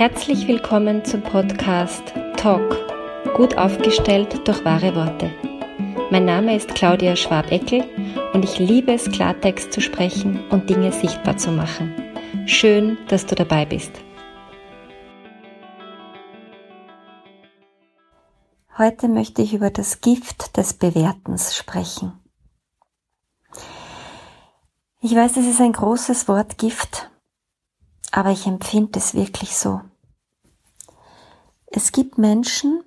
Herzlich willkommen zum Podcast Talk, gut aufgestellt durch wahre Worte. Mein Name ist Claudia Schwabeckel und ich liebe es, Klartext zu sprechen und Dinge sichtbar zu machen. Schön, dass du dabei bist. Heute möchte ich über das Gift des Bewertens sprechen. Ich weiß, es ist ein großes Wort Gift, aber ich empfinde es wirklich so. Es gibt Menschen,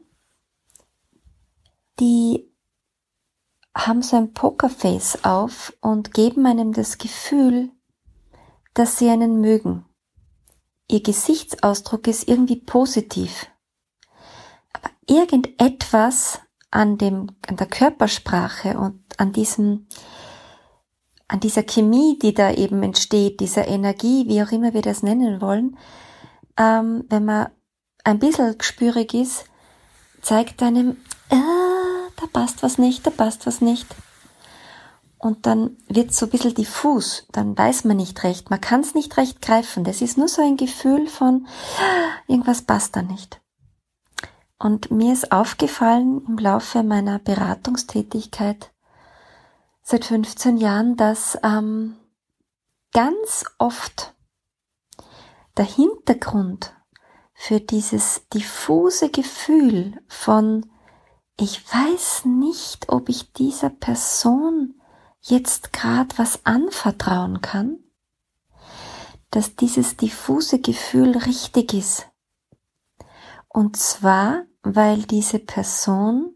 die haben so ein Pokerface auf und geben einem das Gefühl, dass sie einen mögen. Ihr Gesichtsausdruck ist irgendwie positiv. Aber irgendetwas an dem, an der Körpersprache und an diesem, an dieser Chemie, die da eben entsteht, dieser Energie, wie auch immer wir das nennen wollen, ähm, wenn man ein bisschen gespürig ist, zeigt einem, ah, da passt was nicht, da passt was nicht. Und dann wird so ein bisschen diffus, dann weiß man nicht recht, man kann es nicht recht greifen. Das ist nur so ein Gefühl von, ah, irgendwas passt da nicht. Und mir ist aufgefallen im Laufe meiner Beratungstätigkeit seit 15 Jahren, dass ähm, ganz oft der Hintergrund für dieses diffuse Gefühl von, ich weiß nicht, ob ich dieser Person jetzt gerade was anvertrauen kann, dass dieses diffuse Gefühl richtig ist. Und zwar, weil diese Person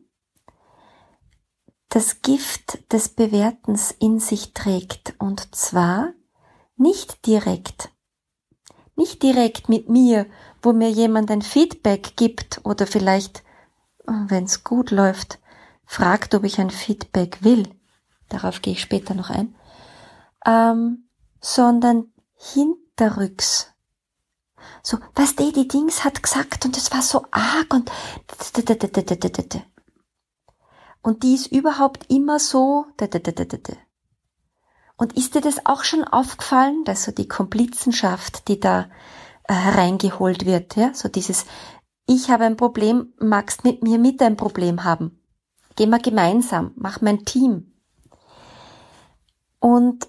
das Gift des Bewertens in sich trägt und zwar nicht direkt, nicht direkt mit mir wo mir jemand ein Feedback gibt oder vielleicht, wenn es gut läuft, fragt, ob ich ein Feedback will. Darauf gehe ich später noch ein. Ähm, sondern hinterrücks. So, was die, die Dings hat gesagt und es war so arg und und die ist überhaupt immer so und ist dir das auch schon aufgefallen, dass so die Komplizenschaft, die da hereingeholt wird. Ja? So dieses, ich habe ein Problem, magst mit mir mit ein Problem haben. Gehen wir gemeinsam, mach mein Team. Und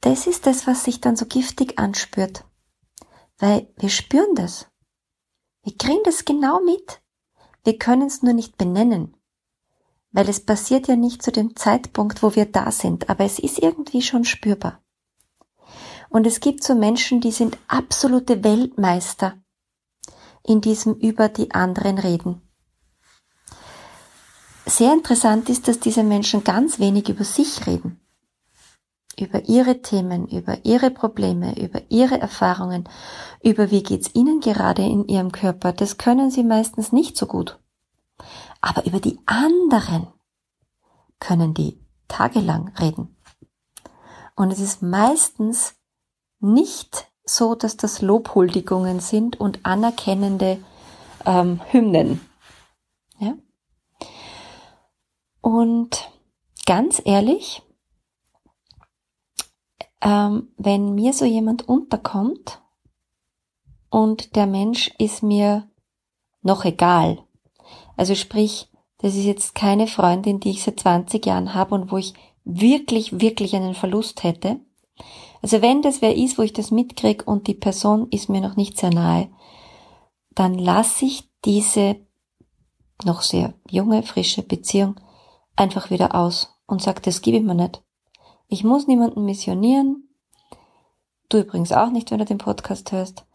das ist das, was sich dann so giftig anspürt. Weil wir spüren das. Wir kriegen das genau mit. Wir können es nur nicht benennen. Weil es passiert ja nicht zu dem Zeitpunkt, wo wir da sind, aber es ist irgendwie schon spürbar. Und es gibt so Menschen, die sind absolute Weltmeister in diesem über die anderen reden. Sehr interessant ist, dass diese Menschen ganz wenig über sich reden. Über ihre Themen, über ihre Probleme, über ihre Erfahrungen, über wie geht's ihnen gerade in ihrem Körper, das können sie meistens nicht so gut. Aber über die anderen können die tagelang reden. Und es ist meistens nicht so, dass das Lobhuldigungen sind und anerkennende ähm, Hymnen. Ja? Und ganz ehrlich, ähm, wenn mir so jemand unterkommt und der Mensch ist mir noch egal, also sprich, das ist jetzt keine Freundin, die ich seit 20 Jahren habe und wo ich wirklich, wirklich einen Verlust hätte, also wenn das wer ist, wo ich das mitkrieg und die Person ist mir noch nicht sehr nahe, dann lasse ich diese noch sehr junge, frische Beziehung einfach wieder aus und sage, das gebe ich mir nicht. Ich muss niemanden missionieren. Du übrigens auch nicht, wenn du den Podcast hörst.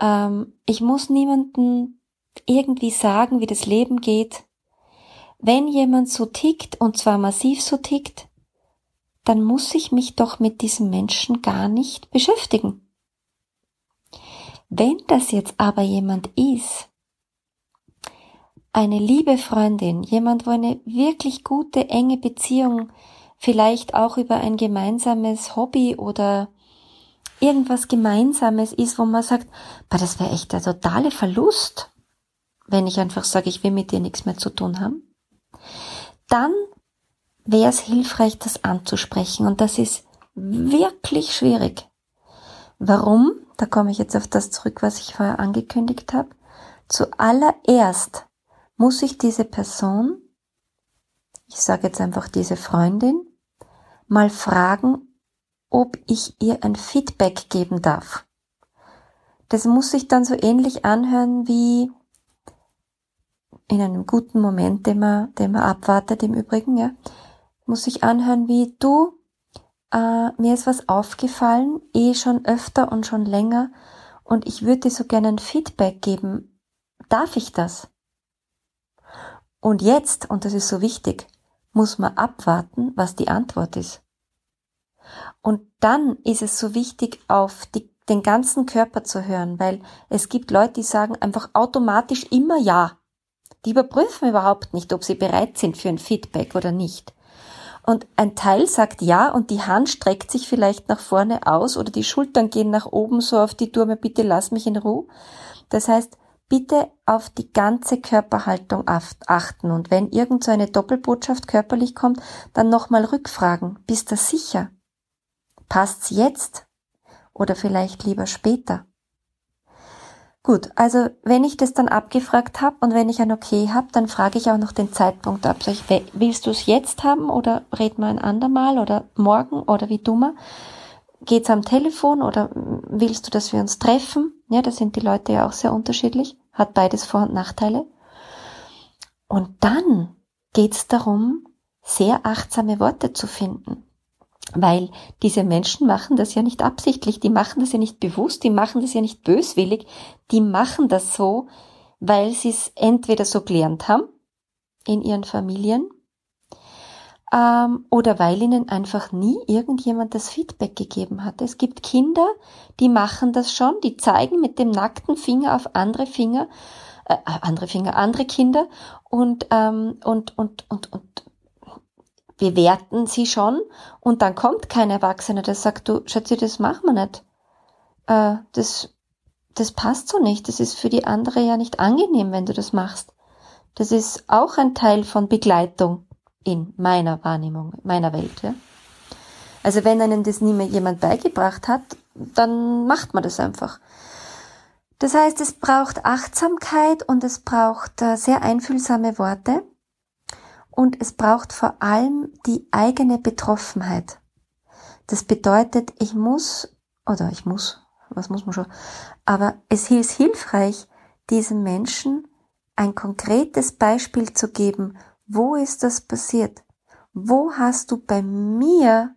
Ähm, ich muss niemanden irgendwie sagen, wie das Leben geht. Wenn jemand so tickt, und zwar massiv so tickt, dann muss ich mich doch mit diesem Menschen gar nicht beschäftigen. Wenn das jetzt aber jemand ist, eine liebe Freundin, jemand, wo eine wirklich gute, enge Beziehung, vielleicht auch über ein gemeinsames Hobby oder irgendwas Gemeinsames ist, wo man sagt, das wäre echt der totale Verlust, wenn ich einfach sage, ich will mit dir nichts mehr zu tun haben, dann wäre es hilfreich, das anzusprechen. Und das ist wirklich schwierig. Warum? da komme ich jetzt auf das zurück, was ich vorher angekündigt habe, zuallererst muss ich diese Person, ich sage jetzt einfach diese Freundin, mal fragen, ob ich ihr ein Feedback geben darf. Das muss sich dann so ähnlich anhören wie in einem guten Moment, den man, den man abwartet im Übrigen, ja, muss sich anhören wie du, äh, mir ist was aufgefallen, eh schon öfter und schon länger und ich würde dir so gerne ein Feedback geben. Darf ich das? Und jetzt, und das ist so wichtig, muss man abwarten, was die Antwort ist. Und dann ist es so wichtig, auf die, den ganzen Körper zu hören, weil es gibt Leute, die sagen einfach automatisch immer Ja. Die überprüfen überhaupt nicht, ob sie bereit sind für ein Feedback oder nicht. Und ein Teil sagt ja und die Hand streckt sich vielleicht nach vorne aus oder die Schultern gehen nach oben so auf die Turme, bitte lass mich in Ruhe. Das heißt, bitte auf die ganze Körperhaltung achten und wenn irgend so eine Doppelbotschaft körperlich kommt, dann nochmal rückfragen. Bist du sicher? Passt's jetzt? Oder vielleicht lieber später? Gut, also wenn ich das dann abgefragt habe und wenn ich ein Okay habe, dann frage ich auch noch den Zeitpunkt ab. Sag ich, willst du es jetzt haben oder red mal ein andermal oder morgen oder wie dummer? Geht's am Telefon oder willst du, dass wir uns treffen? Ja, da sind die Leute ja auch sehr unterschiedlich. Hat beides Vor- und Nachteile. Und dann geht's darum, sehr achtsame Worte zu finden. Weil diese Menschen machen das ja nicht absichtlich, die machen das ja nicht bewusst, die machen das ja nicht böswillig, die machen das so, weil sie es entweder so gelernt haben in ihren Familien ähm, oder weil ihnen einfach nie irgendjemand das Feedback gegeben hat. Es gibt Kinder, die machen das schon, die zeigen mit dem nackten Finger auf andere Finger, äh, andere Finger, andere Kinder und, ähm, und, und, und, und bewerten sie schon und dann kommt kein Erwachsener, der sagt, du Schatzi, das machen wir nicht. Äh, das, das passt so nicht. Das ist für die andere ja nicht angenehm, wenn du das machst. Das ist auch ein Teil von Begleitung in meiner Wahrnehmung, meiner Welt. Ja? Also wenn einem das nie mehr jemand beigebracht hat, dann macht man das einfach. Das heißt, es braucht Achtsamkeit und es braucht äh, sehr einfühlsame Worte und es braucht vor allem die eigene Betroffenheit. Das bedeutet, ich muss, oder ich muss, was muss man schon, aber es ist hilfreich, diesem Menschen ein konkretes Beispiel zu geben, wo ist das passiert? Wo hast du bei mir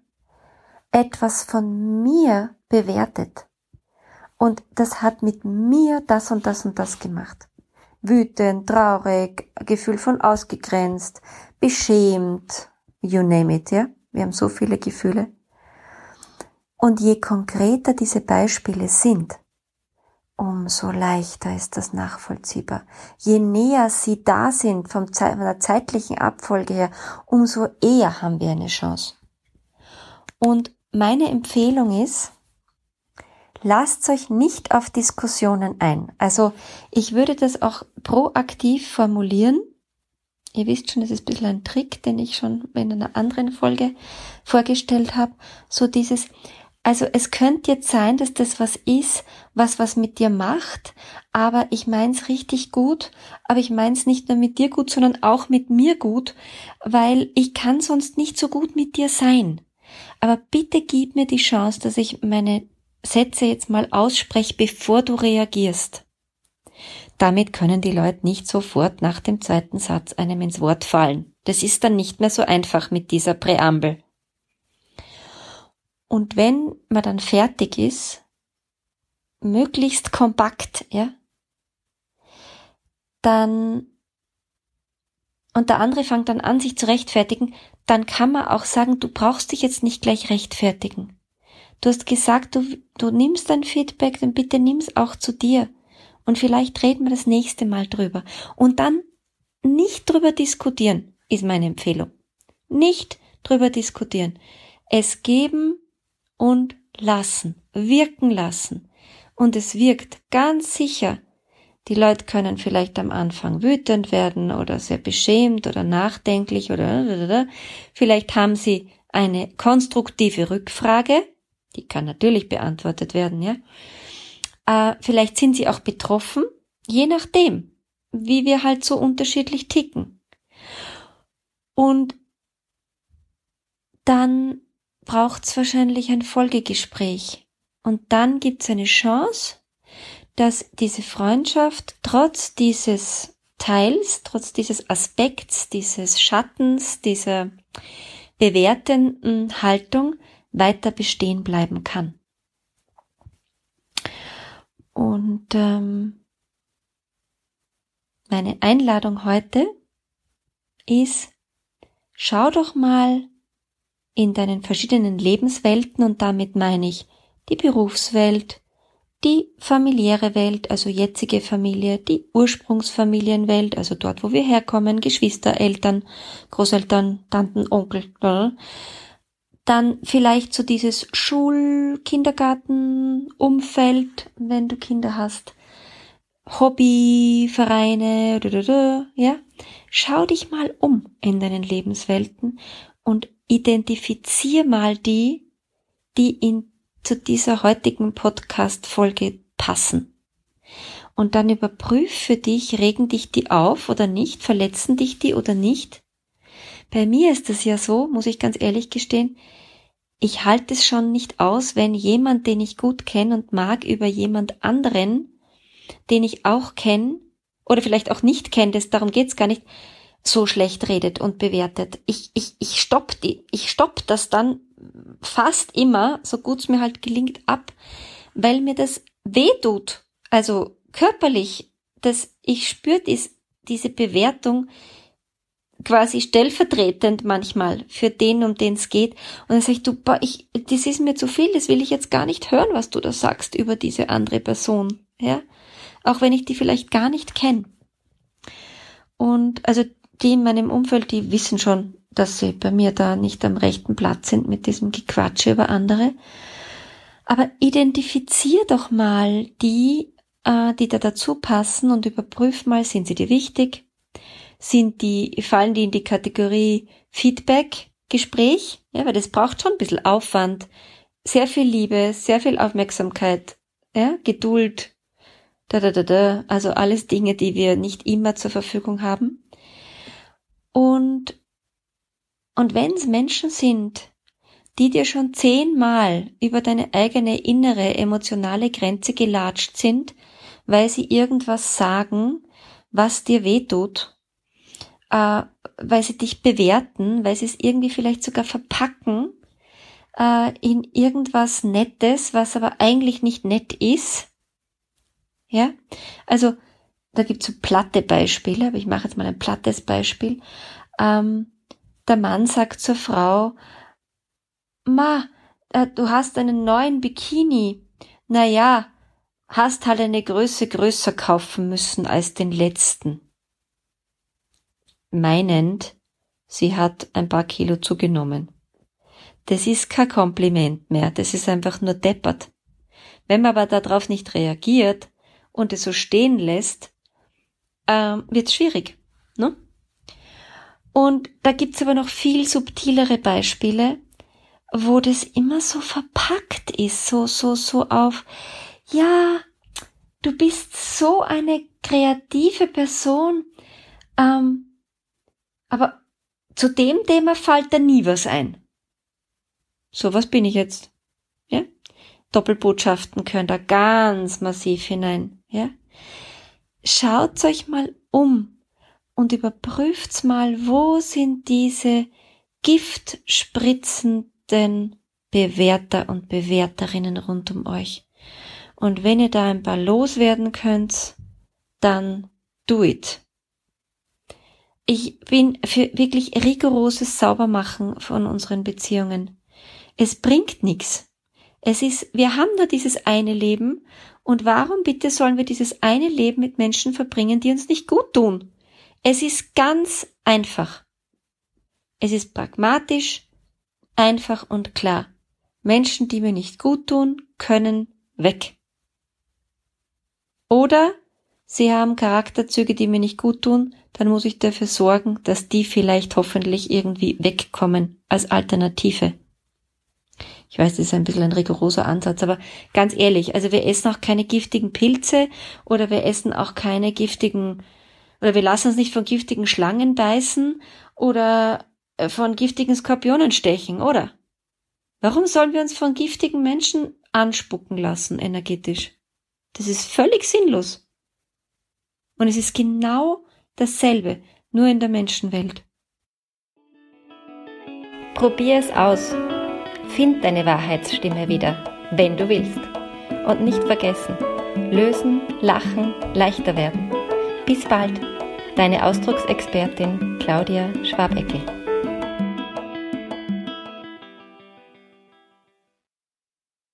etwas von mir bewertet? Und das hat mit mir das und das und das gemacht wütend, traurig, Gefühl von ausgegrenzt, beschämt, you name it, ja? Wir haben so viele Gefühle. Und je konkreter diese Beispiele sind, umso leichter ist das nachvollziehbar. Je näher sie da sind vom Ze von der zeitlichen Abfolge her, umso eher haben wir eine Chance. Und meine Empfehlung ist, lasst euch nicht auf Diskussionen ein. Also ich würde das auch proaktiv formulieren. Ihr wisst schon, das ist ein bisschen ein Trick, den ich schon in einer anderen Folge vorgestellt habe. So dieses, also es könnte jetzt sein, dass das was ist, was was mit dir macht, aber ich meins richtig gut, aber ich meins nicht nur mit dir gut, sondern auch mit mir gut, weil ich kann sonst nicht so gut mit dir sein. Aber bitte gib mir die Chance, dass ich meine Sätze jetzt mal aussprech, bevor du reagierst. Damit können die Leute nicht sofort nach dem zweiten Satz einem ins Wort fallen. Das ist dann nicht mehr so einfach mit dieser Präambel. Und wenn man dann fertig ist, möglichst kompakt, ja, dann und der andere fängt dann an, sich zu rechtfertigen, dann kann man auch sagen, du brauchst dich jetzt nicht gleich rechtfertigen. Du hast gesagt, du, du nimmst dein Feedback, dann bitte nimm's auch zu dir. Und vielleicht reden wir das nächste Mal drüber. Und dann nicht drüber diskutieren, ist meine Empfehlung. Nicht drüber diskutieren. Es geben und lassen, wirken lassen. Und es wirkt ganz sicher. Die Leute können vielleicht am Anfang wütend werden oder sehr beschämt oder nachdenklich oder vielleicht haben sie eine konstruktive Rückfrage die kann natürlich beantwortet werden, ja. Äh, vielleicht sind sie auch betroffen, je nachdem, wie wir halt so unterschiedlich ticken. Und dann braucht's wahrscheinlich ein Folgegespräch. Und dann gibt's eine Chance, dass diese Freundschaft trotz dieses Teils, trotz dieses Aspekts, dieses Schattens, dieser bewertenden Haltung weiter bestehen bleiben kann. Und ähm, meine Einladung heute ist, schau doch mal in deinen verschiedenen Lebenswelten und damit meine ich die Berufswelt, die familiäre Welt, also jetzige Familie, die Ursprungsfamilienwelt, also dort, wo wir herkommen, Geschwister, Eltern, Großeltern, Tanten, Onkel, dann vielleicht so dieses Schul-, Kindergarten, Umfeld, wenn du Kinder hast, Hobbyvereine, ja. Schau dich mal um in deinen Lebenswelten und identifizier mal die, die in zu dieser heutigen Podcast-Folge passen. Und dann überprüf für dich, regen dich die auf oder nicht, verletzen dich die oder nicht. Bei mir ist es ja so, muss ich ganz ehrlich gestehen, ich halte es schon nicht aus, wenn jemand, den ich gut kenne und mag, über jemand anderen, den ich auch kenne, oder vielleicht auch nicht kenne, darum geht's gar nicht, so schlecht redet und bewertet. Ich, ich, ich stopp die, ich stopp das dann fast immer, so gut es mir halt gelingt, ab, weil mir das weh tut. Also körperlich, dass ich spüre dies, diese Bewertung quasi stellvertretend manchmal für den, um den es geht. Und dann sage ich, du, boah, ich, das ist mir zu viel, das will ich jetzt gar nicht hören, was du da sagst über diese andere Person. Ja? Auch wenn ich die vielleicht gar nicht kenne. Und also die in meinem Umfeld, die wissen schon, dass sie bei mir da nicht am rechten Platz sind mit diesem Gequatsche über andere. Aber identifizier doch mal die, äh, die da dazu passen und überprüf mal, sind sie dir wichtig? Sind die, fallen die in die Kategorie Feedback, Gespräch? Ja, weil das braucht schon ein bisschen Aufwand, sehr viel Liebe, sehr viel Aufmerksamkeit, ja, Geduld, da, da, da, da, also alles Dinge, die wir nicht immer zur Verfügung haben. Und, und wenn es Menschen sind, die dir schon zehnmal über deine eigene innere emotionale Grenze gelatscht sind, weil sie irgendwas sagen, was dir weh tut, äh, weil sie dich bewerten, weil sie es irgendwie vielleicht sogar verpacken äh, in irgendwas Nettes, was aber eigentlich nicht nett ist. Ja, also da gibt's so platte Beispiele, aber ich mache jetzt mal ein plattes Beispiel. Ähm, der Mann sagt zur Frau, Ma, äh, du hast einen neuen Bikini. Na ja, hast halt eine Größe größer kaufen müssen als den letzten. Meinend, sie hat ein paar Kilo zugenommen. Das ist kein Kompliment mehr, das ist einfach nur deppert. Wenn man aber darauf nicht reagiert und es so stehen lässt, äh, wird es schwierig. Ne? Und da gibt's aber noch viel subtilere Beispiele, wo das immer so verpackt ist, so, so, so auf, ja, du bist so eine kreative Person, ähm, aber zu dem Thema fällt da nie was ein. So was bin ich jetzt. Ja? Doppelbotschaften können da ganz massiv hinein. Ja? schaut euch mal um und überprüft mal, wo sind diese giftspritzenden Bewerter und Bewerterinnen rund um euch. Und wenn ihr da ein paar loswerden könnt, dann do it. Ich bin für wirklich rigoroses Saubermachen von unseren Beziehungen. Es bringt nichts. Es ist, wir haben nur dieses eine Leben und warum bitte sollen wir dieses eine Leben mit Menschen verbringen, die uns nicht gut tun? Es ist ganz einfach. Es ist pragmatisch, einfach und klar. Menschen, die mir nicht gut tun, können weg. Oder sie haben Charakterzüge, die mir nicht gut tun, dann muss ich dafür sorgen, dass die vielleicht hoffentlich irgendwie wegkommen als Alternative. Ich weiß, das ist ein bisschen ein rigoroser Ansatz, aber ganz ehrlich, also wir essen auch keine giftigen Pilze oder wir essen auch keine giftigen, oder wir lassen uns nicht von giftigen Schlangen beißen oder äh, von giftigen Skorpionen stechen, oder? Warum sollen wir uns von giftigen Menschen anspucken lassen, energetisch? Das ist völlig sinnlos. Und es ist genau dasselbe, nur in der Menschenwelt. Probier es aus. Find deine Wahrheitsstimme wieder, wenn du willst. Und nicht vergessen, lösen, lachen, leichter werden. Bis bald, deine Ausdrucksexpertin Claudia Schwabecke.